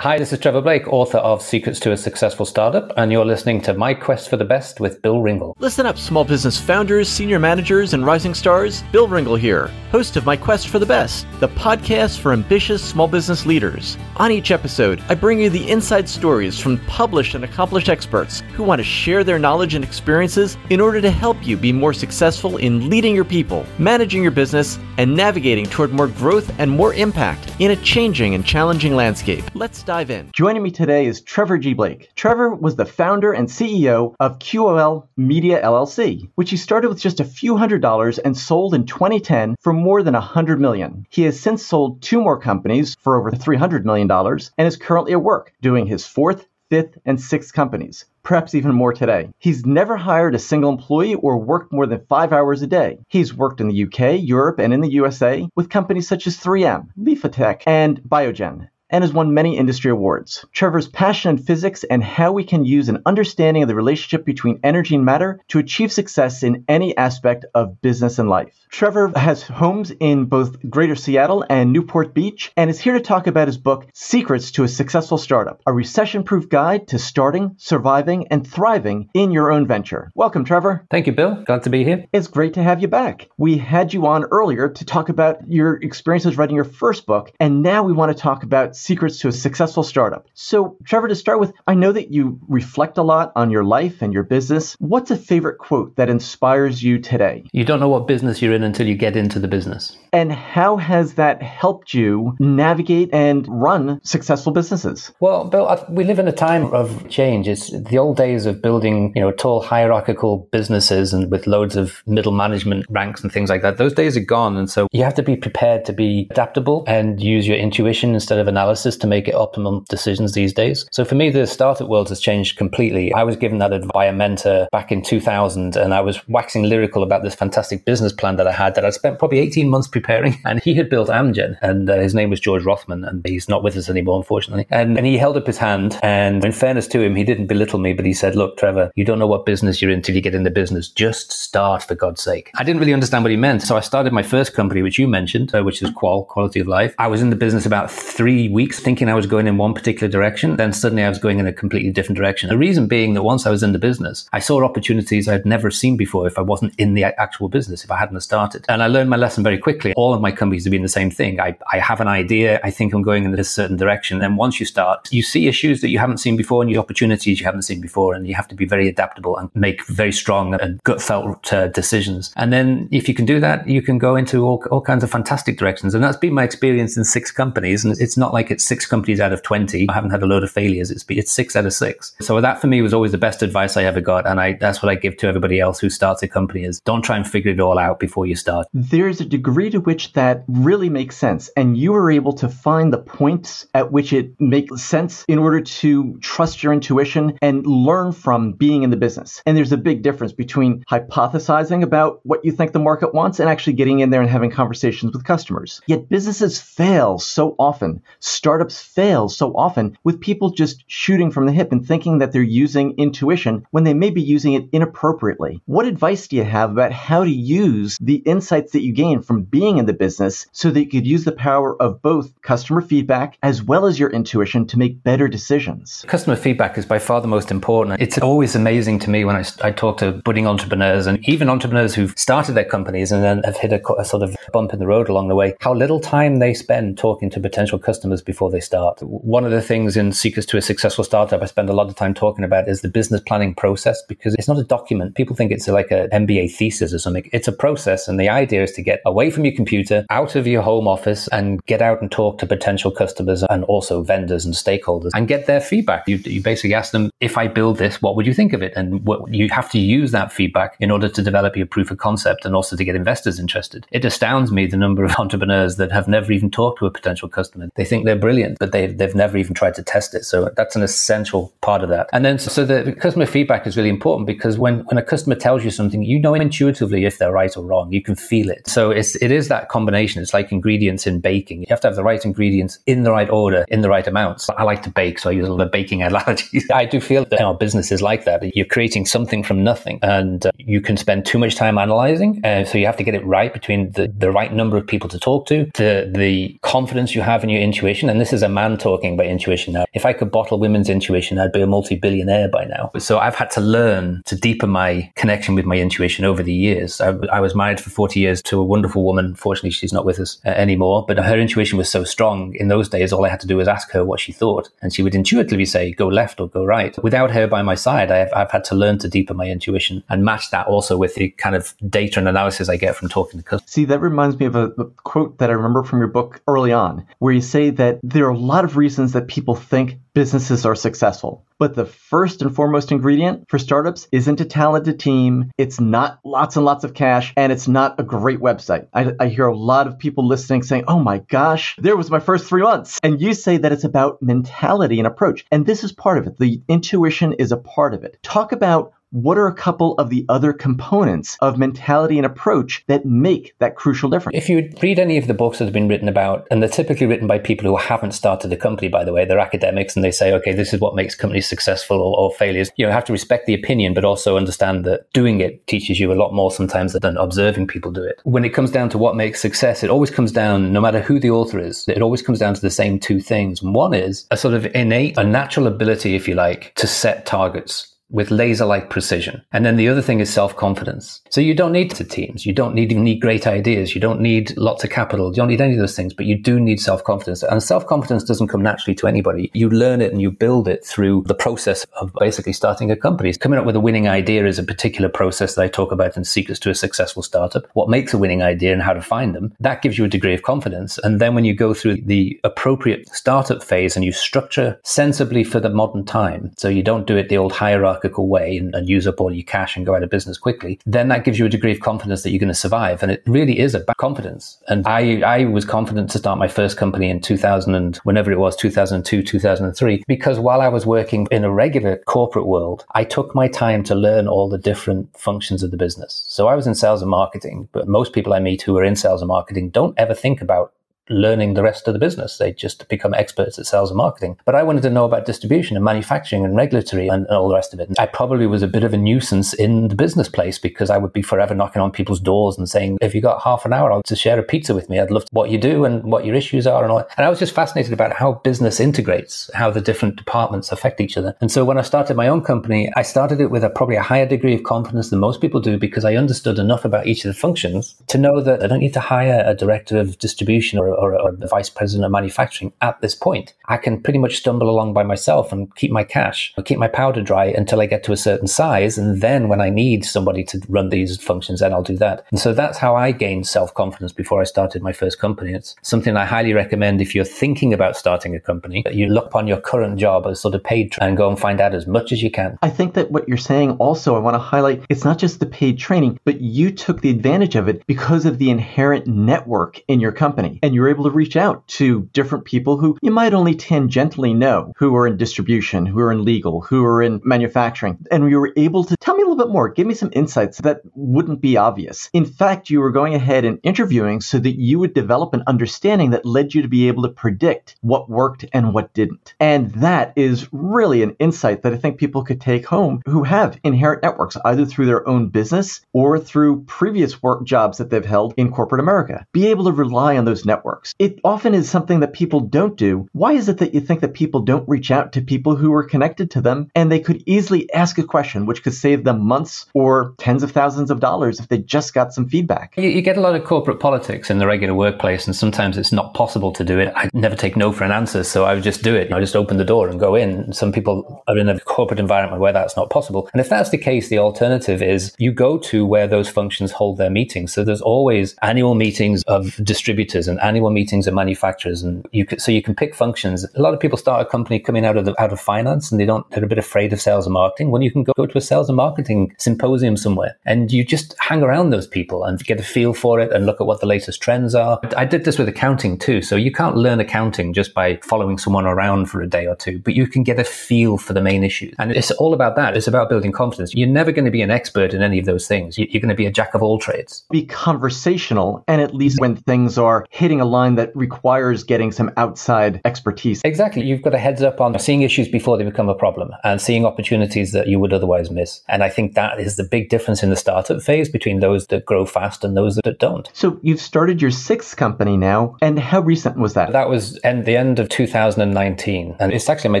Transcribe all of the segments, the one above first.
Hi, this is Trevor Blake, author of Secrets to a Successful Startup, and you're listening to My Quest for the Best with Bill Ringle. Listen up, small business founders, senior managers, and rising stars. Bill Ringle here, host of My Quest for the Best, the podcast for ambitious small business leaders. On each episode, I bring you the inside stories from published and accomplished experts who want to share their knowledge and experiences in order to help you be more successful in leading your people, managing your business, and navigating toward more growth and more impact in a changing and challenging landscape. Let's dive in. Joining me today is Trevor G. Blake. Trevor was the founder and CEO of QOL Media LLC, which he started with just a few hundred dollars and sold in 2010 for more than a hundred million. He has since sold two more companies for over $300 million and is currently at work doing his fourth, fifth, and sixth companies perhaps even more today. He's never hired a single employee or worked more than five hours a day. He's worked in the UK, Europe, and in the USA with companies such as 3M, Lefatek, and Biogen and has won many industry awards. Trevor's passion in physics and how we can use an understanding of the relationship between energy and matter to achieve success in any aspect of business and life. Trevor has homes in both Greater Seattle and Newport Beach and is here to talk about his book, Secrets to a Successful Startup, a recession proof guide to starting, surviving, and thriving in your own venture. Welcome, Trevor. Thank you, Bill. Glad to be here. It's great to have you back. We had you on earlier to talk about your experiences writing your first book, and now we want to talk about secrets to a successful startup. So, Trevor, to start with, I know that you reflect a lot on your life and your business. What's a favorite quote that inspires you today? You don't know what business you're in until you get into the business. And how has that helped you navigate and run successful businesses? Well, Bill, we live in a time of change. It's the old days of building, you know, tall hierarchical businesses and with loads of middle management ranks and things like that. Those days are gone. And so you have to be prepared to be adaptable and use your intuition instead of analysis to make it optimum decisions these days. So for me, the startup world has changed completely. I was given that advice by a mentor back in 2000 and I was waxing lyrical about this fantastic business plan that I had that I'd spent probably 18 months preparing. And he had built Amgen, and uh, his name was George Rathmann, and he's not with us anymore, unfortunately. And, and he held up his hand, and in fairness to him, he didn't belittle me, but he said, "Look, Trevor, you don't know what business you're in until you get in the business. Just start, for God's sake." I didn't really understand what he meant, so I started my first company, which you mentioned, uh, which is Qual Quality of Life. I was in the business about three weeks, thinking I was going in one particular direction. Then suddenly, I was going in a completely different direction. The reason being that once I was in the business, I saw opportunities I'd never seen before if I wasn't in the actual business, if I hadn't started, and I learned my lesson very quickly. All of my companies have been the same thing. I, I have an idea. I think I'm going in this certain direction. And once you start, you see issues that you haven't seen before and you opportunities you haven't seen before. And you have to be very adaptable and make very strong and gut felt uh, decisions. And then if you can do that, you can go into all, all kinds of fantastic directions. And that's been my experience in six companies. And it's not like it's six companies out of 20. I haven't had a load of failures. It's, it's six out of six. So that for me was always the best advice I ever got. And I, that's what I give to everybody else who starts a company is don't try and figure it all out before you start. There's a degree to which that really makes sense. And you were able to find the points at which it makes sense in order to trust your intuition and learn from being in the business. And there's a big difference between hypothesizing about what you think the market wants and actually getting in there and having conversations with customers. Yet businesses fail so often. Startups fail so often with people just shooting from the hip and thinking that they're using intuition when they may be using it inappropriately. What advice do you have about how to use the insights that you gain from being in the business so that you could use the power of both customer feedback as well as your intuition to make better decisions? Customer feedback is by far the most important. It's always amazing to me when I, I talk to budding entrepreneurs and even entrepreneurs who've started their companies and then have hit a, a sort of bump in the road along the way, how little time they spend talking to potential customers before they start. One of the things in Secrets to a Successful Startup I spend a lot of time talking about is the business planning process because it's not a document. People think it's like an MBA thesis or something. It's a process. And the idea is to get away from your computer, out of your home office, and get out and talk to potential customers and also vendors and stakeholders and get their feedback. You, you basically ask them, if I build this, what would you think of it? And what, you have to use that feedback in order to develop your proof of concept and also to get investors interested. It astounds me the number of entrepreneurs that have never even talked to a potential customer. They think they're brilliant, but they've, they've never even tried to test it. So that's an essential part of that. And then, so the customer feedback is really important because when, when a customer tells you something, you know intuitively if they're right or wrong. You can feel it. So it's, it is that combination. It's like ingredients in baking. You have to have the right ingredients in the right order, in the right amounts. I like to bake, so I use a lot of baking analogies. I do feel that our business is like that. You're creating something from nothing and uh, you can spend too much time analyzing. Uh, so you have to get it right between the, the right number of people to talk to, the, the confidence you have in your intuition intuition, and this is a man talking about intuition now. If I could bottle women's intuition, I'd be a multi billionaire by now. So I've had to learn to deepen my connection with my intuition over the years. I, I was married for 40 years to a wonderful woman. Fortunately, she's not with us uh, anymore, but her intuition was so strong. In those days, all I had to do was ask her what she thought, and she would intuitively say, go left or go right. Without her by my side, I've, I've had to learn to deepen my intuition and match that also with the kind of data and analysis I get from talking to customers. See, that reminds me of a, a quote that I remember from your book early on, where you say that there are a lot of reasons that people think businesses are successful. But the first and foremost ingredient for startups isn't a talented team. It's not lots and lots of cash, and it's not a great website. I, I, hear a lot of people listening saying, Oh my gosh, there was my first three months. And you say that it's about mentality and approach. And this is part of it. The intuition is a part of it. Talk about what are a couple of the other components of mentality and approach that make that crucial difference? If you read any of the books that have been written about, and they're typically written by people who haven't started a company, by the way, they're academics and they say, okay, this is what makes companies successful or, or failures. You know, have to respect the opinion, but also understand that doing it teaches you a lot more sometimes than observing people do it. When it comes down to what makes success, it always comes down, no matter who the author is, it always comes down to the same two things. One is a sort of innate, a natural ability, if you like, to set targets with laser like precision. And then the other thing is self confidence. So you don't need to teams. You don't need, need great ideas. You don't need lots of capital. You don't need any of those things, but you do need self confidence. And self confidence doesn't come naturally to anybody. You learn it and you build it through the process of basically starting a company. Coming up with a winning idea is a particular process that I talk about in Secrets to a Successful Startup. What makes a winning idea and how to find them. That gives you a degree of confidence. And then when you go through the appropriate startup phase and you structure sensibly for the modern time, so you don't do it the old hierarchy hierarchical way and, and, use up all your cash and go out of business quickly, then that gives you a degree of confidence that you're going to survive. And it really is about confidence. And I, I was confident to start my first company in 2000 and whenever it was, 2002, 2003, because while I was working in a regular corporate world, I took my time to learn all the different functions of the business. So I was in sales and marketing, but most people I meet who are in sales and marketing don't ever think about learning the rest of the business. They just become experts at sales and marketing. But I wanted to know about distribution and manufacturing and regulatory and, and, all the rest of it. And I probably was a bit of a nuisance in the business place because I would be forever knocking on people's doors and saying, if you got half an hour to share a pizza with me, I'd love to what you do and what your issues are and all. And I was just fascinated about how business integrates, how the different departments affect each other. And so when I started my own company, I started it with a probably a higher degree of confidence than most people do because I understood enough about each of the functions to know that I don't need to hire a director of distribution or or, or, the vice president of manufacturing at this point. I can pretty much stumble along by myself and keep my cash, or keep my powder dry until I get to a certain size. And then when I need somebody to run these functions, then I'll do that. And so that's how I gained self confidence before I started my first company. It's something I highly recommend if you're thinking about starting a company, that you look upon your current job as sort of paid and go and find out as much as you can. I think that what you're saying also, I want to highlight, it's not just the paid training, but you took the advantage of it because of the inherent network in your company and you're able to reach reach out to different people who you might only tangentially know, who are in distribution, who are in legal, who are in manufacturing. And we were able to tell me a little bit more, give me some insights that wouldn't be obvious. In fact, you were going ahead and interviewing so that you would develop an understanding that led you to be able to predict what worked and what didn't. And that is really an insight that I think people could take home who have inherent networks, either through their own business or through previous work jobs that they've held in corporate America. Be able to rely on those networks. It often is something that people don't do. Why is it that you think that people don't reach out to people who are connected to them and they could easily ask a question which could save them months or tens of thousands of dollars if they just got some feedback? You, you get a lot of corporate politics in the regular workplace, and sometimes it's not possible to do it. I never take no for an answer, so I would just do it. I just open the door and go in. Some people are in a corporate environment where that's not possible. And if that's the case, the alternative is you go to where those functions hold their meetings. So there's always annual meetings of distributors and annual meetings of manufacturers, and you can, so you can pick functions. A lot of people start a company coming out of the, out of finance, and they don't they're a bit afraid of sales and marketing. When you can go, go to a sales and marketing symposium somewhere, and you just hang around those people and get a feel for it, and look at what the latest trends are. I did this with accounting too, so you can't learn accounting just by following someone around for a day or two, but you can get a feel for the main issues, and it's all about that. It's about building confidence. You're never going to be an expert in any of those things. You're going to be a jack of all trades. Be conversational, and at least when things are hitting a line that requires getting some outside expertise. Exactly. You've got a heads up on seeing issues before they become a problem and seeing opportunities that you would otherwise miss. And I think that is the big difference in the startup phase between those that grow fast and those that don't. So you've started your sixth company now. And how recent was that? That was end, the end of 2019. And it's actually my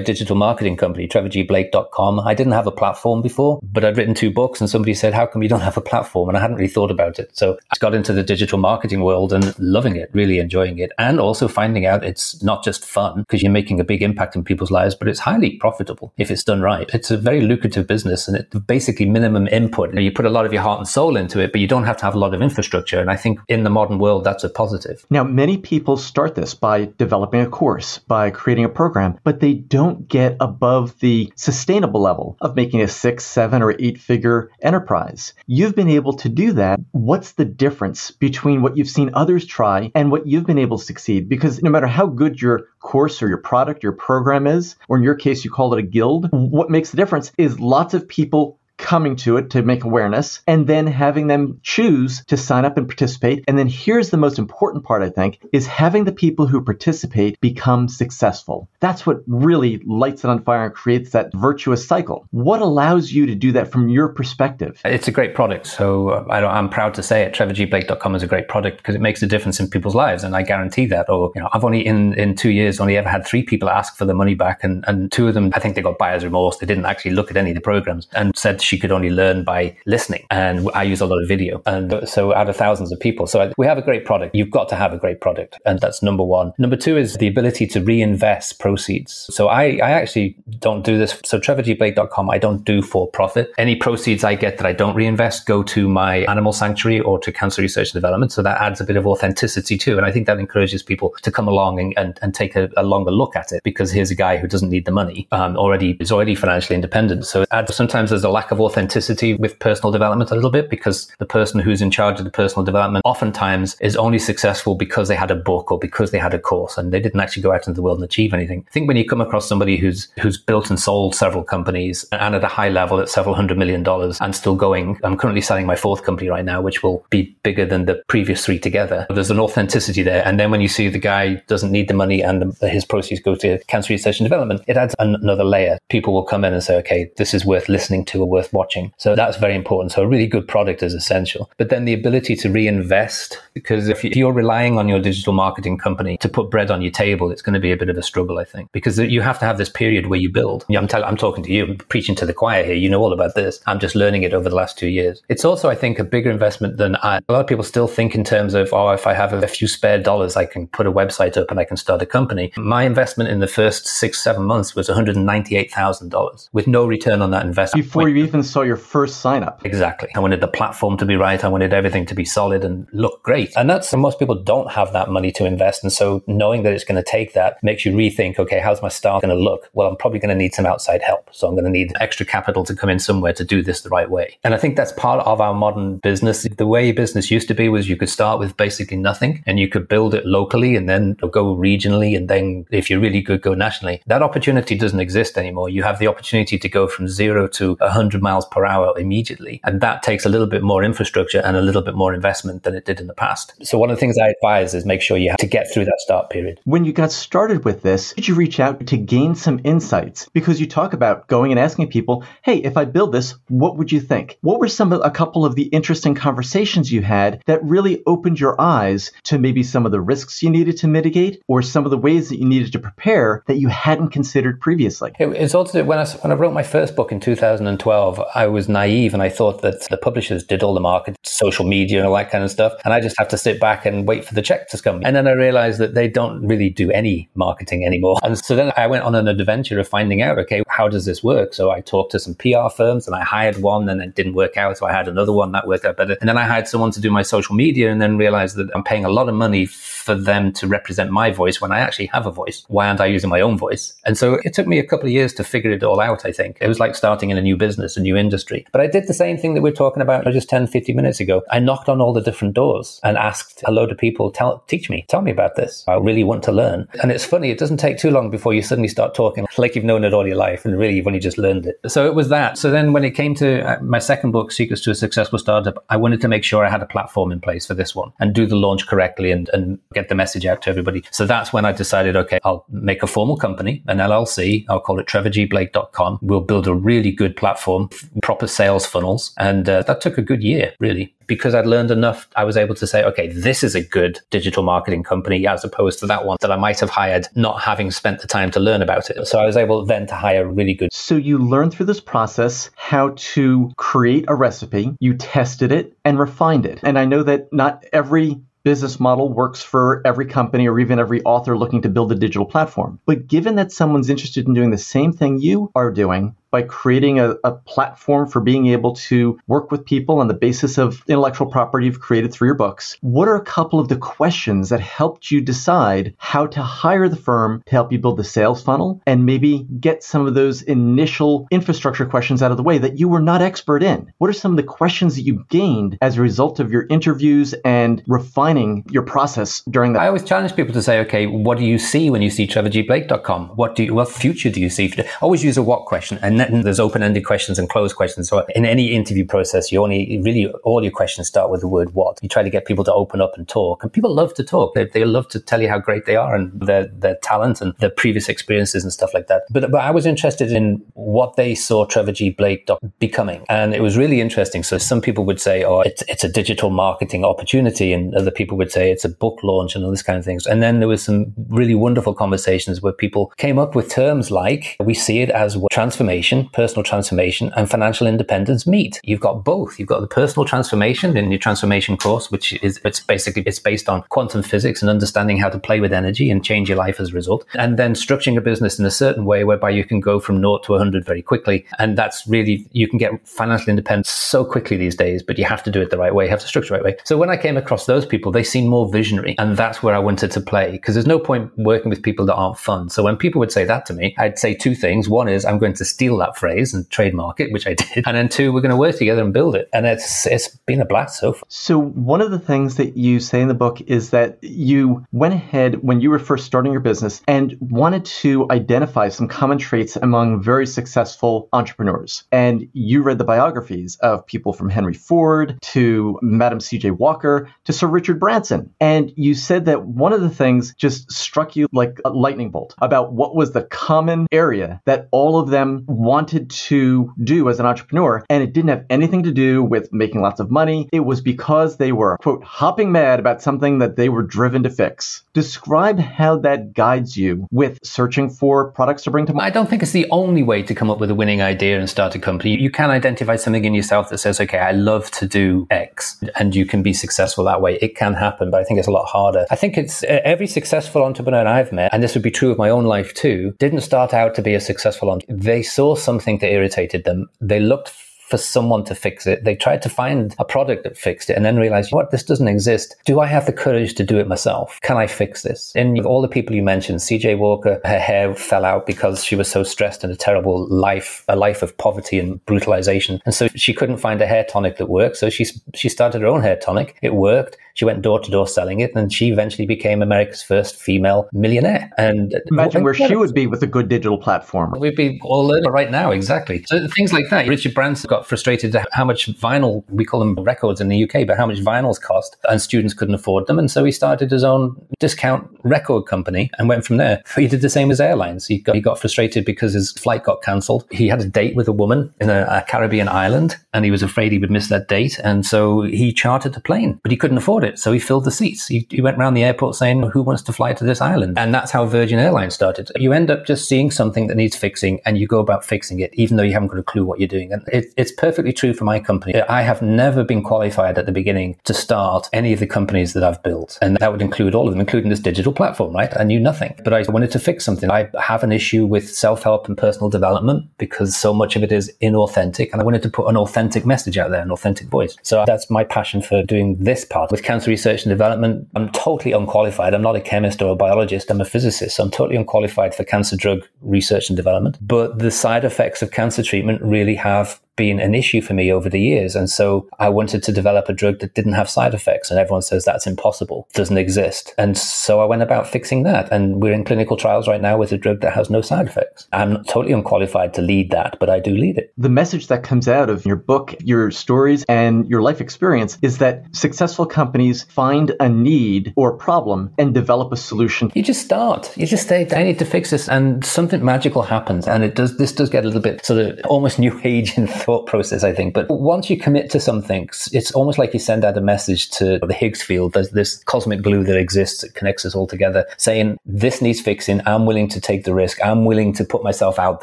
digital marketing company, trevorgblake.com. I didn't have a platform before, but I'd written two books and somebody said, how come you don't have a platform? And I hadn't really thought about it. So I got into the digital marketing world and loving it, really enjoying it. And also finding out it's not just fun because you're making a big impact in people's lives, but it's highly profitable if it's done right. It's a very lucrative business and it's basically minimum input. You put a lot of your heart and soul into it, but you don't have to have a lot of infrastructure. And I think in the modern world, that's a positive. Now, many people start this by developing a course, by creating a program, but they don't get above the sustainable level of making a six, seven, or eight figure enterprise. You've been able to do that. What's the difference between what you've seen others try and what you've been able to succeed? Because no matter how good your course or your product, your program is, or in your case, you call it a guild, what makes the difference is lots of people coming to it to make awareness and then having them choose to sign up and participate. And then here's the most important part, I think, is having the people who participate become successful. That's what really lights it on fire and creates that virtuous cycle. What allows you to do that from your perspective? It's a great product. So uh, I am proud to say it. TrevorGBlake.com is a great product because it makes a difference in people's lives. And I guarantee that. Or, you know, I've only in, in two years only ever had three people ask for the money back. And, and two of them, I think they got buyer's remorse. They didn't actually look at any of the programs and said she could only learn by listening. And I use a lot of video. And so out of thousands of people. So we have a great product. You've got to have a great product. And that's number one. Number two is the ability to reinvest proceeds. So I, I actually don't do this. So trevorgblake.com, I don't do for profit. Any proceeds I get that I don't reinvest go to my animal sanctuary or to cancer research and development. So that adds a bit of authenticity too. And I think that encourages people to come along and, and, and take a, a, longer look at it because here's a guy who doesn't need the money, um, already is already financially independent. So adds, sometimes there's a lack of authenticity authenticity with personal development a little bit because the person who's in charge of the personal development oftentimes is only successful because they had a book or because they had a course and they didn't actually go out into the world and achieve anything. I think when you come across somebody who's who's built and sold several companies and at a high level at several hundred million dollars and still going, I'm currently selling my fourth company right now, which will be bigger than the previous three together. There's an authenticity there. And then when you see the guy doesn't need the money and his proceeds go to cancer research and development, it adds another layer. People will come in and say, okay, this is worth listening to or worth watching. So that's very important. So a really good product is essential. But then the ability to reinvest, because if you're relying on your digital marketing company to put bread on your table, it's going to be a bit of a struggle, I think, because you have to have this period where you build. I'm talking to you, I'm preaching to the choir here. You know all about this. I'm just learning it over the last two years. It's also, I think, a bigger investment than I, a lot of people still think in terms of, oh, if I have a few spare dollars, I can put a website up and I can start a company. My investment in the first six, seven months was $198,000 with no return on that investment. Before you even saw your first sign up. Exactly. I wanted the platform to be right. I wanted everything to be solid and look great. And that's most people don't have that money to invest. And so knowing that it's going to take that makes you rethink, okay, how's my start going to look? Well, I'm probably going to need some outside help. So I'm going to need extra capital to come in somewhere to do this the right way. And I think that's part of our modern business. The way business used to be was you could start with basically nothing and you could build it locally and then go regionally. And then if you're really good, go nationally. That opportunity doesn't exist anymore. You have the opportunity to go from zero to 100 miles per hour immediately. And that takes a little bit more infrastructure and a little bit more investment than it did in the past. So one of the things I advise is make sure you have to get through that start period. When you got started with this, did you reach out to gain some insights? Because you talk about going and asking people, hey, if I build this, what would you think? What were some of a couple of the interesting conversations you had that really opened your eyes to maybe some of the risks you needed to mitigate or some of the ways that you needed to prepare that you hadn't considered previously? It's also when I, when I wrote my first book in 2012, I was naive and I thought that the publishers did all the market, social media, and all that kind of stuff. And I just have to sit back and wait for the check to come. And then I realized that they don't really do any marketing anymore. And so then I went on an adventure of finding out, okay, how does this work? So I talked to some PR firms and I hired one and it didn't work out. So I had another one that worked out better. And then I hired someone to do my social media and then realized that I'm paying a lot of money for them to represent my voice when I actually have a voice. Why aren't I using my own voice? And so it took me a couple of years to figure it all out, I think. It was like starting in a new business, a new industry. But I did the same thing that we are talking about just 10, 15 minutes ago. I knocked on all the different doors and asked a load of people, tell, teach me, tell me about this. I really want to learn. And it's funny, it doesn't take too long before you suddenly start talking like you've known it all your life. and really you've only just learned it. So it was that. So then when it came to uh, my second book, Secrets to a Successful Startup, I wanted to make sure I had a platform in place for this one and do the launch correctly and, and get the message out to everybody. So that's when I decided, okay, I'll make a formal company, an LLC. I'll call it trevorgblake.com. We'll build a really good platform, proper sales funnels. And uh, that took a good year, really because I'd learned enough, I was able to say, okay, this is a good digital marketing company as opposed to that one that I might have hired not having spent the time to learn about it. So I was able then to hire really good. So you learned through this process how to create a recipe, you tested it and refined it. And I know that not every business model works for every company or even every author looking to build a digital platform. But given that someone's interested in doing the same thing you are doing, by creating a, a, platform for being able to work with people on the basis of intellectual property you've created through your books. What are a couple of the questions that helped you decide how to hire the firm to help you build the sales funnel and maybe get some of those initial infrastructure questions out of the way that you were not expert in? What are some of the questions that you gained as a result of your interviews and refining your process during that? I always challenge people to say, okay, what do you see when you see trevorgblake.com? What do you, what future do you see? Always use a what question and then there's open-ended questions and closed questions. So in any interview process, you only really all your questions start with the word "what." You try to get people to open up and talk, and people love to talk. They, they love to tell you how great they are and their their talent and their previous experiences and stuff like that. But but I was interested in what they saw Trevor G. Blake becoming, and it was really interesting. So some people would say, "Oh, it's it's a digital marketing opportunity," and other people would say it's a book launch and all this kind of things. And then there was some really wonderful conversations where people came up with terms like we see it as transformation transformation, personal transformation, and financial independence meet. You've got both. You've got the personal transformation in your transformation course, which is it's basically it's based on quantum physics and understanding how to play with energy and change your life as a result. And then structuring a business in a certain way whereby you can go from naught to 100 very quickly. And that's really you can get financial independence so quickly these days, but you have to do it the right way. You have to structure it the right way. So when I came across those people, they seemed more visionary, and that's where I wanted to play because there's no point working with people that aren't fun. So when people would say that to me, I'd say two things. One is I'm going to steal that phrase and trademark it, which I did. And then two, we're going to work together and build it. And it's it's been a blast so far. So one of the things that you say in the book is that you went ahead when you were first starting your business and wanted to identify some common traits among very successful entrepreneurs. And you read the biographies of people from Henry Ford to Madam C.J. Walker to Sir Richard Branson. And you said that one of the things just struck you like a lightning bolt about what was the common area that all of them wanted to do as an entrepreneur. And it didn't have anything to do with making lots of money. It was because they were, quote, hopping mad about something that they were driven to fix. Describe how that guides you with searching for products to bring to market. I don't think it's the only way to come up with a winning idea and start a company. You can identify something in yourself that says, okay, I love to do X, and you can be successful that way. It can happen, but I think it's a lot harder. I think it's uh, every successful entrepreneur I've met, and this would be true of my own life too, didn't start out to be a successful entrepreneur. They saw something that irritated them. They looked for someone to fix it. They tried to find a product that fixed it and then realized, what, this doesn't exist. Do I have the courage to do it myself? Can I fix this? And all the people you mentioned, CJ Walker, her hair fell out because she was so stressed in a terrible life, a life of poverty and brutalization. And so she couldn't find a hair tonic that worked. So she, she started her own hair tonic. It worked. She went door to door selling it, and she eventually became America's first female millionaire. And imagine where she would be with a good digital platform. We'd be all learning right now, exactly. So things like that. Richard Branson got frustrated at how much vinyl, we call them records in the UK, but how much vinyls cost, and students couldn't afford them. And so he started his own discount record company and went from there. He did the same as airlines. He got, he got frustrated because his flight got cancelled. He had a date with a woman in a, a Caribbean island, and he was afraid he would miss that date. And so he chartered a plane, but he couldn't afford it it. So he filled the seats. He, he, went around the airport saying, Who wants to fly to this island? And that's how Virgin Airlines started. You end up just seeing something that needs fixing and you go about fixing it, even though you haven't got a clue what you're doing. And it, it's perfectly true for my company. I have never been qualified at the beginning to start any of the companies that I've built. And that would include all of them, including this digital platform, right? I knew nothing, but I wanted to fix something. I have an issue with self help and personal development because so much of it is inauthentic. And I wanted to put an authentic message out there, an authentic voice. So that's my passion for doing this part with cancer research and development. I'm totally unqualified. I'm not a chemist or a biologist. I'm a physicist. So I'm totally unqualified for cancer drug research and development. But the side effects of cancer treatment really have been an issue for me over the years. And so I wanted to develop a drug that didn't have side effects. And everyone says that's impossible, doesn't exist. And so I went about fixing that. And we're in clinical trials right now with a drug that has no side effects. I'm totally unqualified to lead that, but I do lead it. The message that comes out of your book, your stories, and your life experience is that successful companies find a need or problem and develop a solution. You just start. You just say, I need to fix this. And something magical happens. And it does, this does get a little bit sort of almost new age in thought process, I think. But once you commit to something, it's almost like you send out a message to the Higgs field. There's this cosmic glue that exists that connects us all together saying, this needs fixing. I'm willing to take the risk. I'm willing to put myself out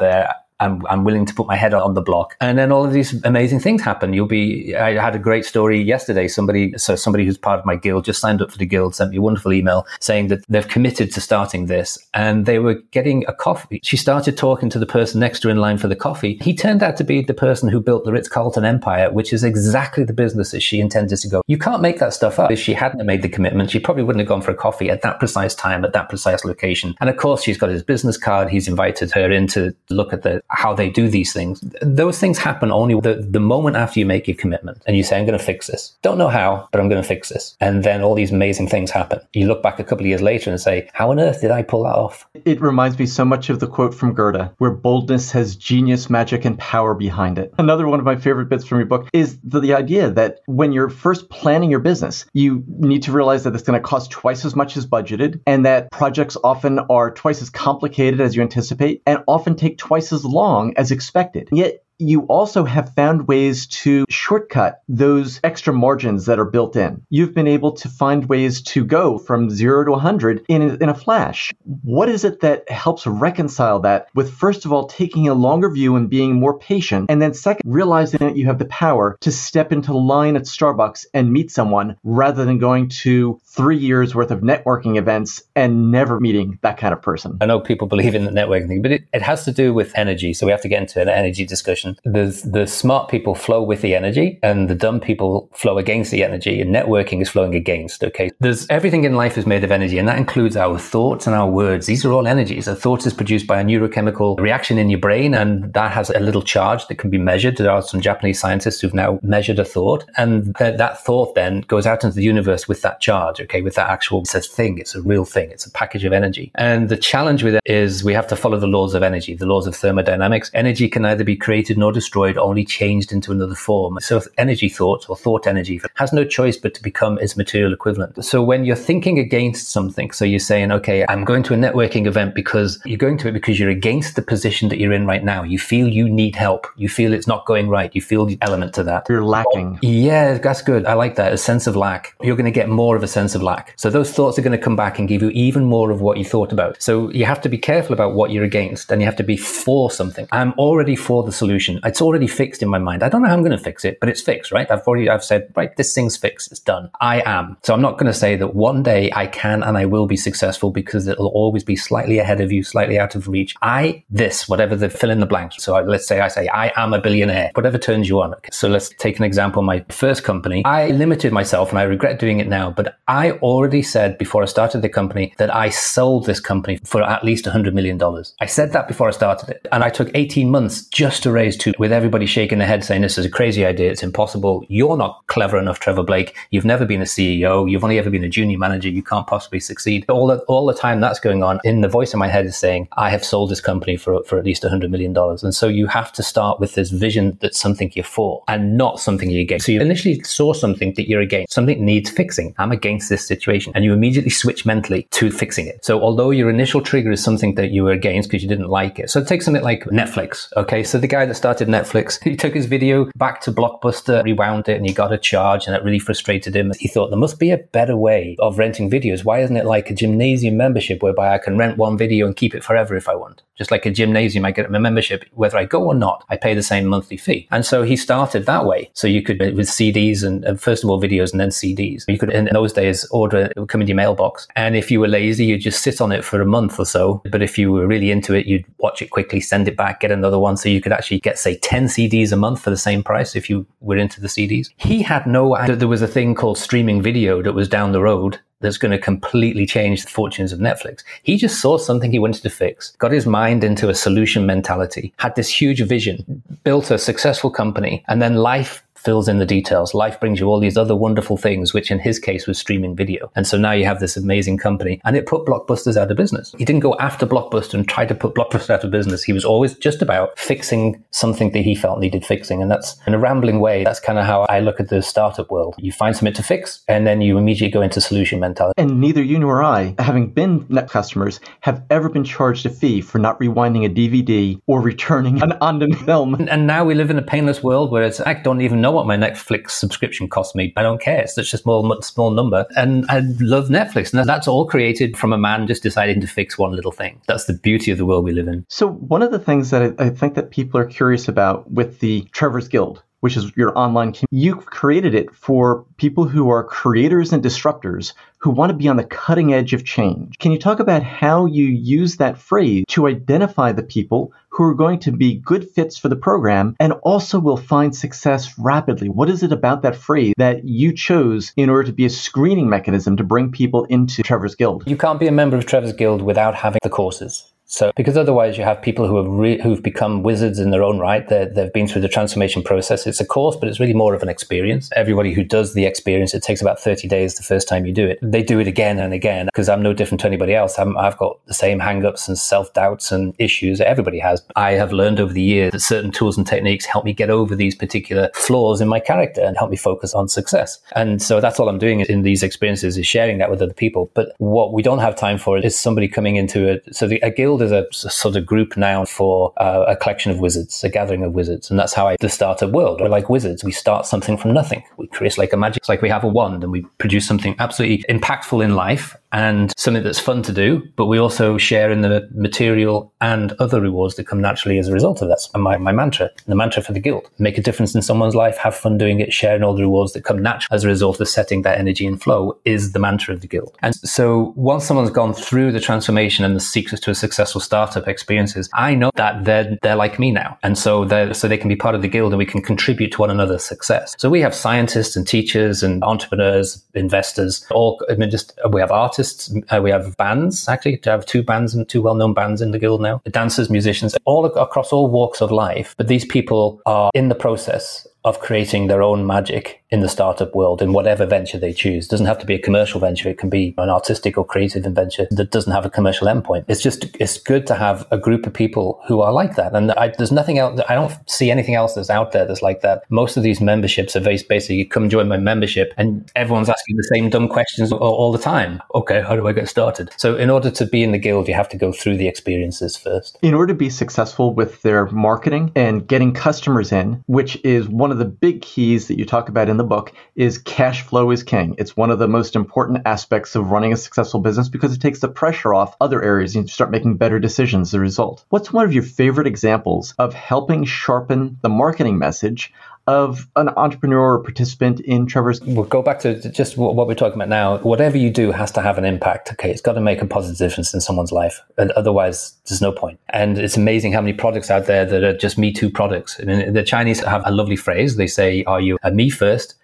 there. I'm, I'm willing to put my head on the block. And then all of these amazing things happen. You'll be, I had a great story yesterday. Somebody, so somebody who's part of my guild just signed up for the guild, sent me a wonderful email saying that they've committed to starting this and they were getting a coffee. She started talking to the person next to her in line for the coffee. He turned out to be the person who built the Ritz Carlton empire, which is exactly the business that she intended to go. You can't make that stuff up. If she hadn't made the commitment, she probably wouldn't have gone for a coffee at that precise time, at that precise location. And of course, she's got his business card. He's invited her in to look at the, how they do these things. Those things happen only the, the moment after you make your commitment and you say, I'm going to fix this. Don't know how, but I'm going to fix this. And then all these amazing things happen. You look back a couple of years later and say, how on earth did I pull that off? It reminds me so much of the quote from Goethe, where boldness has genius, magic, and power behind it. Another one of my favorite bits from your book is the, the idea that when you're first planning your business, you need to realize that it's going to cost twice as much as budgeted and that projects often are twice as complicated as you anticipate and often take twice as long as expected. Yet you also have found ways to shortcut those extra margins that are built in. You've been able to find ways to go from zero to 100 in a, in a flash. What is it that helps reconcile that with, first of all, taking a longer view and being more patient, and then second, realizing that you have the power to step into line at Starbucks and meet someone rather than going to three years worth of networking events and never meeting that kind of person? I know people believe in the networking thing, but it, it has to do with energy. So we have to get into an energy discussion the, the smart people flow with the energy and the dumb people flow against the energy and networking is flowing against. Okay. There's everything in life is made of energy and that includes our thoughts and our words. These are all energies. A thought is produced by a neurochemical reaction in your brain and that has a little charge that can be measured. There are some Japanese scientists who've now measured a thought and th- that thought then goes out into the universe with that charge. Okay. With that actual, it's a thing. It's a real thing. It's a package of energy. And the challenge with it is we have to follow the laws of energy, the laws of thermodynamics. Energy can either be created nor destroyed, only changed into another form. So energy thought or thought energy has no choice but to become its material equivalent. So when you're thinking against something, so you're saying, okay, I'm going to a networking event because you're going to it because you're against the position that you're in right now. You feel you need help. You feel it's not going right. You feel the element to that. You're lacking. Yeah, that's good. I like that. A sense of lack. You're going to get more of a sense of lack. So those thoughts are going to come back and give you even more of what you thought about. So you have to be careful about what you're against and you have to be for something. I'm already for the solution it's already fixed in my mind. I don't know how I'm going to fix it, but it's fixed, right? I've already, I've said, right, this thing's fixed. It's done. I am. So I'm not going to say that one day I can and I will be successful because it'll always be slightly ahead of you, slightly out of reach. I, this, whatever the fill in the blanks. So I, let's say I say, I am a billionaire, whatever turns you on. Okay. So let's take an example. My first company, I limited myself and I regret doing it now, but I already said before I started the company that I sold this company for at least $100 million. I said that before I started it. And I took 18 months just to raise two with everybody shaking their head saying this is a crazy idea, it's impossible. You're not clever enough, Trevor Blake. You've never been a CEO. You've only ever been a junior manager. You can't possibly succeed. All the, all the time that's going on, in the voice in my head is saying, I have sold this company for, for at least $100 million. And so you have to start with this vision that's something you're for and not something you're against. So you initially saw something that you're against. Something needs fixing. I'm against this situation. And you immediately switch mentally to fixing it. So although your initial trigger is something that you were against because you didn't like it. So take something like Netflix. Okay. So the guy that started Netflix, he took his video back to Blockbuster, rewound it, and he got a charge, and that really frustrated him. He thought there must be a better way of renting videos. Why isn't it like a gymnasium membership whereby I can rent one video and keep it forever if I want? Just like a gymnasium, I get a membership, whether I go or not, I pay the same monthly fee. And so he started that way. So you could, with CDs and, and first of all, videos and then CDs. You could, in those days, order it, would come in your mailbox. And if you were lazy, you'd just sit on it for a month or so. But if you were really into it, you'd watch it quickly, send it back, get another one. So you could actually get, say, 10 CDs a month for the same price if you were into the CDs. He had no idea there was a thing called streaming video that was down the road that's going to completely change the fortunes of Netflix. He just saw something he wanted to fix, got his mind into a solution mentality, had this huge vision, built a successful company and then life fills in the details. Life brings you all these other wonderful things, which in his case was streaming video. And so now you have this amazing company and it put Blockbusters out of business. He didn't go after Blockbuster and try to put Blockbuster out of business. He was always just about fixing something that he felt needed fixing. And that's in a rambling way. That's kind of how I look at the startup world. You find something to fix and then you immediately go into solution mentality. And neither you nor I, having been net customers, have ever been charged a fee for not rewinding a DVD or returning an on-demand film. And now we live in a painless world where it's, I don't even know what my Netflix subscription cost me. but I don't care. It's such a small, small number. And I love Netflix. And that's all created from a man just deciding to fix one little thing. That's the beauty of the world we live in. So one of the things that I, I think that people are curious about with the Trevor's Guild which is your online community. you've created it for people who are creators and disruptors who want to be on the cutting edge of change. Can you talk about how you use that phrase to identify the people who are going to be good fits for the program and also will find success rapidly? What is it about that phrase that you chose in order to be a screening mechanism to bring people into Trevor's Guild? You can't be a member of Trevor's Guild without having the courses. So, because otherwise you have people who have re- who've become wizards in their own right. they they've been through the transformation process. It's a course, but it's really more of an experience. Everybody who does the experience, it takes about 30 days the first time you do it. They do it again and again because I'm no different to anybody else. i have got the same hangups and self doubts and issues that everybody has. I have learned over the years that certain tools and techniques help me get over these particular flaws in my character and help me focus on success. And so that's all I'm doing in these experiences is sharing that with other people. But what we don't have time for is somebody coming into it. So the, a guild guild is a, a sort of group now for uh, a collection of wizards, a gathering of wizards. And that's how I, the startup world. We're like wizards. We start something from nothing. We create like a magic, it's like we have a wand and we produce something absolutely impactful in life and something that's fun to do, but we also share in the material and other rewards that come naturally as a result of that. That's my, my mantra, the mantra for the guild. Make a difference in someone's life, have fun doing it, sharing all the rewards that come naturally as a result of setting that energy and flow is the mantra of the guild. And so once someone's gone through the transformation and the secrets to a successful startup experiences, I know that they're, they're like me now. And so they so they can be part of the guild and we can contribute to one another's success. So we have scientists and teachers and entrepreneurs, investors, all, I mean, just, we have artists artists. Uh, we have bands, actually, to have two bands and two well-known bands in the guild now. Dancers, musicians, all across all walks of life. But these people are in the process of creating their own magic in the startup world in whatever venture they choose. It doesn't have to be a commercial venture. It can be an artistic or creative venture that doesn't have a commercial endpoint. It's just, it's good to have a group of people who are like that. And I, there's nothing else, I don't see anything else that's out there that's like that. Most of these memberships are basically, you come join my membership and everyone's asking the same dumb questions all, all the time. Okay, how do I get started? So in order to be in the guild, you have to go through the experiences first. In order to be successful with their marketing and getting customers in, which is one of the big keys that you talk about in in the book is cash flow is king. It's one of the most important aspects of running a successful business because it takes the pressure off other areas and you start making better decisions as a result. What's one of your favorite examples of helping sharpen the marketing message of an entrepreneur or participant in Trevor's? We'll go back to just what we're talking about now. Whatever you do has to have an impact. Okay, it's got to make a positive difference in someone's life, and otherwise, there's no point. And it's amazing how many products out there that are just Me Too products. I mean, the Chinese have a lovely phrase. They say, "Are you a me first?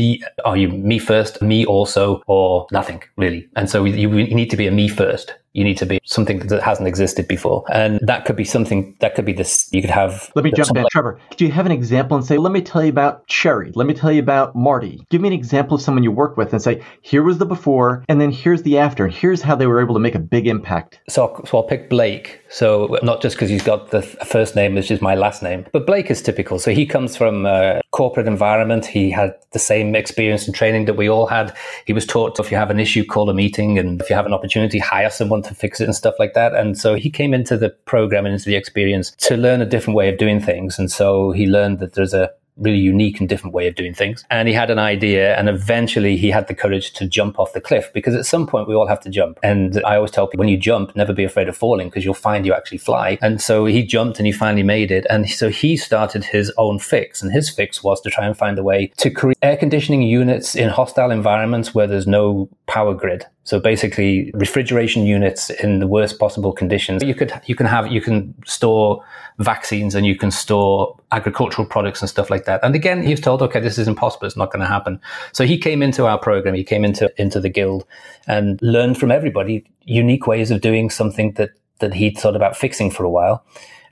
Are you me first? Me also, or nothing really?" And so you, you need to be a me first you need to be something that hasn't existed before. And that could be something that could be this. You could have. Let me jump in, like, Trevor. Do you have an example and say, let me tell you about Sherry. Let me tell you about Marty. Give me an example of someone you worked with and say, here was the before, and then here's the after. and Here's how they were able to make a big impact. So, so I'll pick Blake. So not just because he's got the first name, which is my last name, but Blake is typical. So he comes from a corporate environment. He had the same experience and training that we all had. He was taught if you have an issue, call a meeting, and if you have an opportunity, hire someone to fix it and stuff like that. And so he came into the program and into the experience to learn a different way of doing things. And so he learned that there's a really unique and different way of doing things. And he had an idea and eventually he had the courage to jump off the cliff because at some point we all have to jump. And I always tell people when you jump, never be afraid of falling because you'll find you actually fly. And so he jumped and he finally made it. And so he started his own fix and his fix was to try and find a way to create air conditioning units in hostile environments where there's no power grid. So basically refrigeration units in the worst possible conditions. You could, you can have, you can store vaccines and you can store agricultural products and stuff like that. And again, he was told, okay, this is impossible. It's not going to happen. So he came into our program. He came into, into the guild and learned from everybody unique ways of doing something that, that he'd thought about fixing for a while.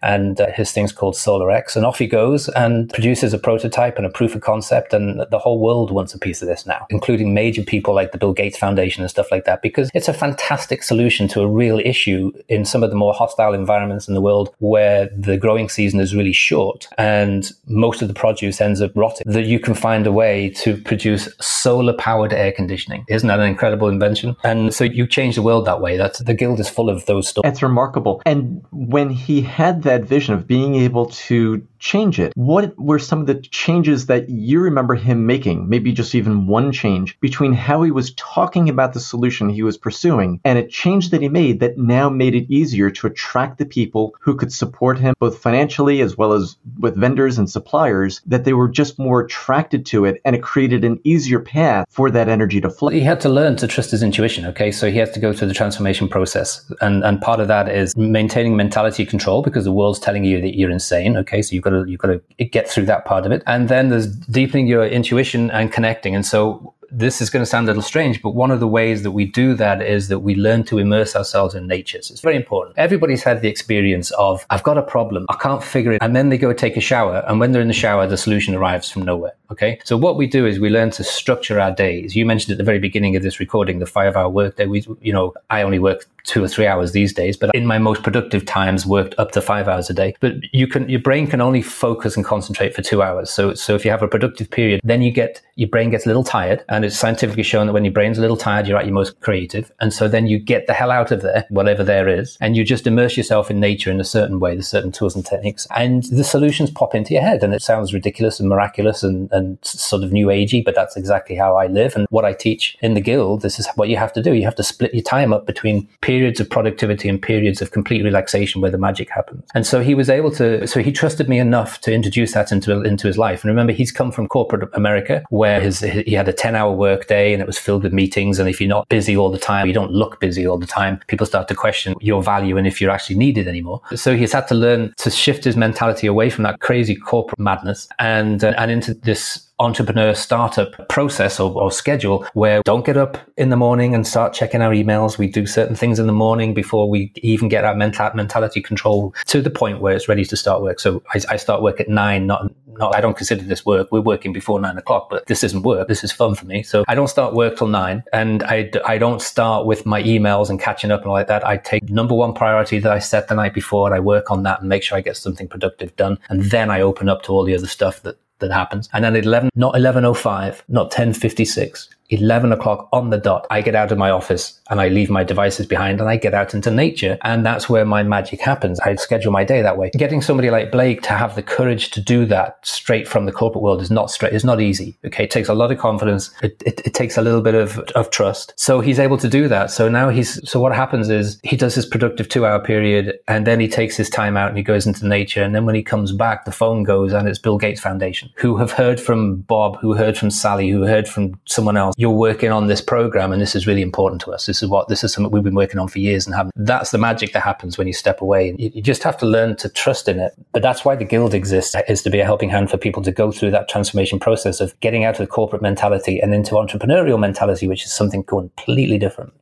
And uh, his thing's called SolarX. And off he goes and produces a prototype and a proof of concept. And the whole world wants a piece of this now, including major people like the Bill Gates Foundation and stuff like that, because it's a fantastic solution to a real issue in some of the more hostile environments in the world where the growing season is really short and most of the produce ends up rotting. That you can find a way to produce solar powered air conditioning. Isn't that an incredible invention? And so you change the world that way. That's the guild is full of those stories. It's remarkable. And when he had vision of being able to change it. What were some of the changes that you remember him making? Maybe just even one change between how he was talking about the solution he was pursuing and a change that he made that now made it easier to attract the people who could support him both financially as well as with vendors and suppliers, that they were just more attracted to it and it created an easier path for that energy to flow. He had to learn to trust his intuition, okay? So he has to go through the transformation process. And, and part of that is maintaining mentality control because the world's telling you that you're insane, okay? So you've got to you've got to get through that part of it, and then there's deepening your intuition and connecting. And so this is going to sound a little strange, but one of the ways that we do that is that we learn to immerse ourselves in nature. So it's very important. Everybody's had the experience of, I've got a problem, I can't figure it. And then they go take a shower. And when they're in the shower, the solution arrives from nowhere. Okay. So what we do is we learn to structure our days. You mentioned at the very beginning of this recording, the five hour workday. We, you know, I only work two or three hours these days, but in my most productive times worked up to five hours a day. But you can, your brain can only focus and concentrate for two hours. So, so if you have a productive period, then you get, your brain gets a little tired and it's scientifically shown that when your brain's a little tired, you're at your most creative. And so then you get the hell out of there, whatever there is, and you just immerse yourself in nature in a certain way, the certain tools and techniques and the solutions pop into your head. And it sounds ridiculous and miraculous and, and sort of new agey, but that's exactly how I live. And what I teach in the guild, this is what you have to do. You have to split your time up between periods of productivity and periods of complete relaxation where the magic happens. And so he was able to, so he trusted me enough to introduce that into, into his life. And remember, he's come from corporate America where his, he had a 10 hour work day and it was filled with meetings. And if you're not busy all the time, you don't look busy all the time, people start to question your value and if you're actually needed anymore. So he's had to learn to shift his mentality away from that crazy corporate madness and, uh, and into this entrepreneur startup process or, or, schedule where don't get up in the morning and start checking our emails. We do certain things in the morning before we even get our mental, mentality control to the point where it's ready to start work. So I, I start work at nine, not, not, I don't consider this work. We're working before nine o'clock, but this isn't work. This is fun for me. So I don't start work till nine and I, I don't start with my emails and catching up and all like that. I take number one priority that I set the night before and I work on that and make sure I get something productive done. And then I open up to all the other stuff that that happens. And then at 11, not 11.05, not 10.56, 11 o'clock on the dot, I get out of my office and I leave my devices behind and I get out into nature. And that's where my magic happens. I schedule my day that way. Getting somebody like Blake to have the courage to do that straight from the corporate world is not straight, it's not easy. Okay. It takes a lot of confidence. It, it, it takes a little bit of, of trust. So he's able to do that. So now he's, so what happens is he does his productive two hour period and then he takes his time out and he goes into nature. And then when he comes back, the phone goes and it's Bill Gates Foundation who have heard from Bob, who heard from Sally, who heard from someone else you're working on this program and this is really important to us. This is what, this is something we've been working on for years and have. That's the magic that happens when you step away. You, you just have to learn to trust in it. But that's why the guild exists is to be a helping hand for people to go through that transformation process of getting out of the corporate mentality and into entrepreneurial mentality, which is something completely different.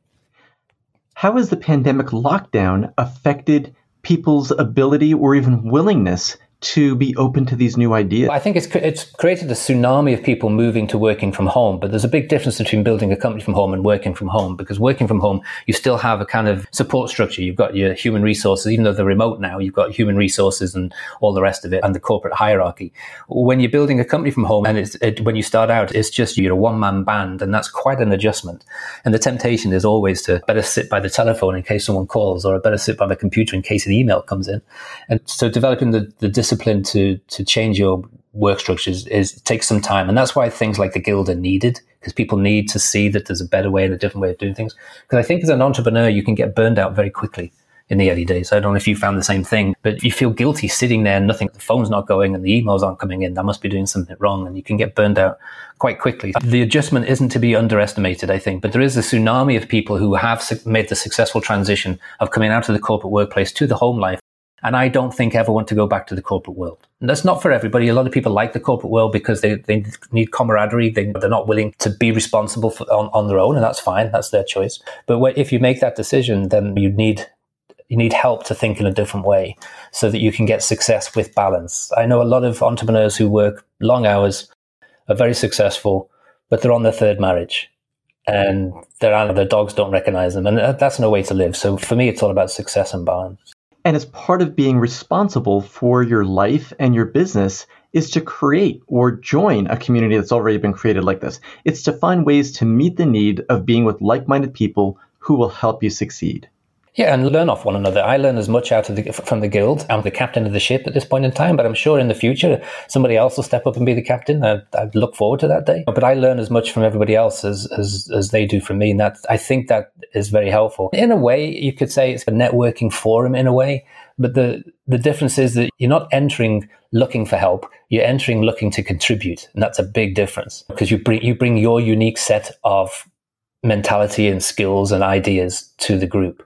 How has the pandemic lockdown affected people's ability or even willingness to be open to these new ideas? I think it's it's created a tsunami of people moving to working from home, but there's a big difference between building a company from home and working from home because working from home you still have a kind of support structure. You've got your human resources, even though they're remote now. You've got human resources and all the rest of it, and the corporate hierarchy. When you're building a company from home, and it's it, when you start out, it's just you're a one man band, and that's quite an adjustment. And the temptation is always to better sit by the telephone in case someone calls, or better sit by the computer in case an email comes in. And so developing the, the discipline to to change your work structures is takes some time, and that's why things like the guild are needed because people need to see that there's a better way and a different way of doing things. Because I think as an entrepreneur, you can get burned out very quickly in the early days. I don't know if you found the same thing, but you feel guilty sitting there, and nothing, the phone's not going and the emails aren't coming in. I must be doing something wrong. And you can get burned out quite quickly. The adjustment isn't to be underestimated, I think, but there is a tsunami of people who have made the successful transition of coming out of the corporate workplace to the home life and I don't think ever want to go back to the corporate world. And that's not for everybody. A lot of people like the corporate world because they, they need camaraderie. They, they're not willing to be responsible for, on, on their own, and that's fine. That's their choice. But if you make that decision, then you need you need help to think in a different way so that you can get success with balance. I know a lot of entrepreneurs who work long hours, are very successful, but they're on their third marriage and their, their dogs don't recognize them. And uh, that's no way to live. So for me, it's all about success and balance. And as part of being responsible for your life and your business is to create or join a community that's already been created like this. It's to find ways to meet the need of being with like minded people who will help you succeed. Yeah, and learn off one another. I learn as much out of the, from the guild. I'm the captain of the ship at this point in time, but I'm sure in the future somebody else will step up and be the captain. I, I look forward to that day. But I learn as much from everybody else as, as, as they do from me, and that I think that is very helpful. In a way, you could say it's a networking forum in a way, but the the difference is that you're not entering looking for help. You're entering looking to contribute, and that's a big difference because you bring you bring your unique set of mentality and skills and ideas to the group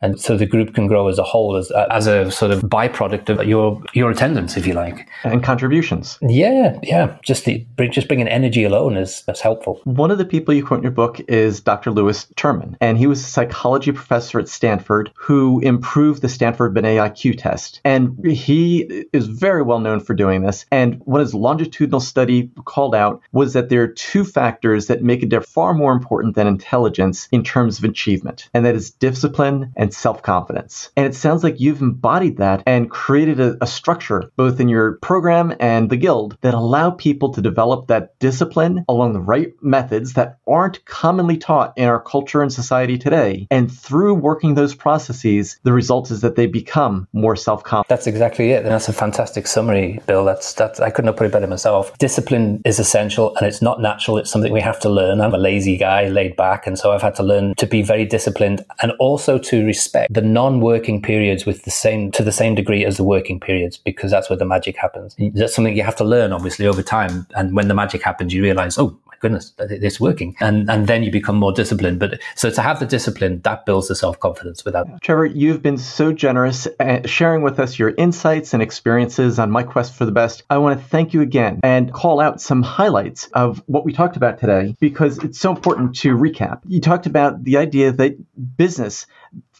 and so the group can grow as a whole as, uh, as a sort of byproduct of your your attendance if you like. And contributions. Yeah yeah. Just the just bringing energy alone is that's helpful. One of the people you quote in your book is dr lewis terman and he was a psychology professor at stanford who improved the stanford binet iq test. And he is very well known for doing this. And what his longitudinal study called out was that there are two factors that make a difference far more important than intelligence in terms of achievement and that is discipline and and self confidence. And it sounds like you've embodied that and created a, a, structure, both in your program and the guild, that allow people to develop that discipline along the right methods that aren't commonly taught in our culture and society today. And through working those processes, the result is that they become more self confident. That's exactly it. And that's a fantastic summary, Bill. That's, that's, I couldn't have put it better myself. Discipline is essential and it's not natural. It's something we have to learn. I'm a lazy guy, laid back. And so I've had to learn to be very disciplined and also to respect the non-working periods with the same to the same degree as the working periods because that's where the magic happens. That's something you have to learn obviously over time. And when the magic happens, you realize, oh my goodness, it's working, and and then you become more disciplined. But so to have the discipline that builds the self confidence. Without Trevor, you've been so generous uh, sharing with us your insights and experiences on my quest for the best. I want to thank you again and call out some highlights of what we talked about today because it's so important to recap. You talked about the idea that business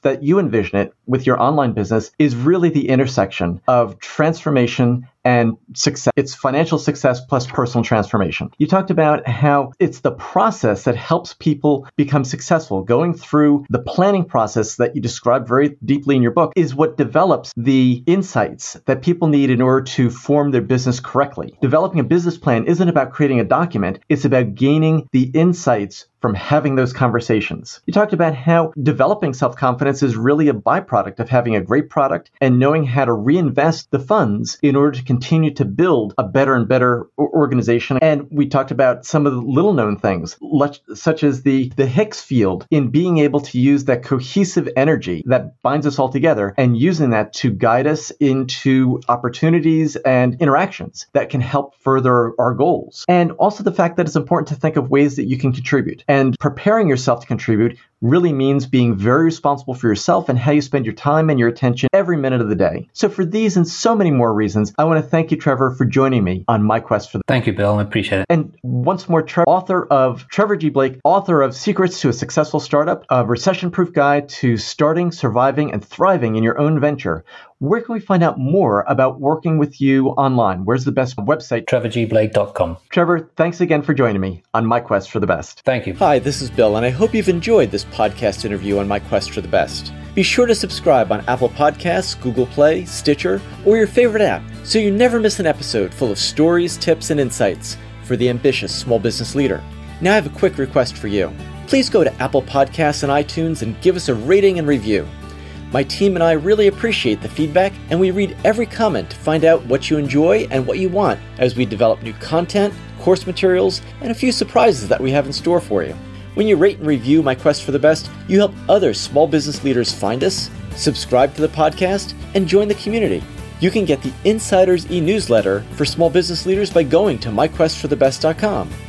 that you envision it with your online business is really the intersection of transformation and success. It's financial success plus personal transformation. You talked about how it's the process that helps people become successful. Going through the planning process that you describe very deeply in your book is what develops the insights that people need in order to form their business correctly. Developing a business plan isn't about creating a document, it's about gaining the insights from having those conversations. You talked about how developing self confidence is really a byproduct of having a great product and knowing how to reinvest the funds in order to continue to build a better and better organization. And we talked about some of the little known things, such as the, the Higgs field in being able to use that cohesive energy that binds us all together and using that to guide us into opportunities and interactions that can help further our goals. And also the fact that it's important to think of ways that you can contribute. And preparing yourself to contribute really means being very responsible for yourself and how you spend your time and your attention every minute of the day. So for these and so many more reasons, I want to thank you, Trevor, for joining me on my quest for the. Thank you, Bill. I appreciate it. And once more, Trevor, author of Trevor G. Blake, author of Secrets to a Successful Startup, a recession-proof guide to starting, surviving, and thriving in your own venture. Where can we find out more about working with you online? Where's the best website? TrevorGBlake.com. Trevor, thanks again for joining me on my quest for the best. Thank you. Hi, this is Bill, and I hope you've enjoyed this podcast interview on my quest for the best. Be sure to subscribe on Apple Podcasts, Google Play, Stitcher, or your favorite app so you never miss an episode full of stories, tips, and insights for the ambitious small business leader. Now, I have a quick request for you. Please go to Apple Podcasts and iTunes and give us a rating and review. My team and I really appreciate the feedback, and we read every comment to find out what you enjoy and what you want as we develop new content, course materials, and a few surprises that we have in store for you. When you rate and review My Quest for the Best, you help other small business leaders find us, subscribe to the podcast, and join the community. You can get the Insiders e newsletter for small business leaders by going to myquestforthebest.com.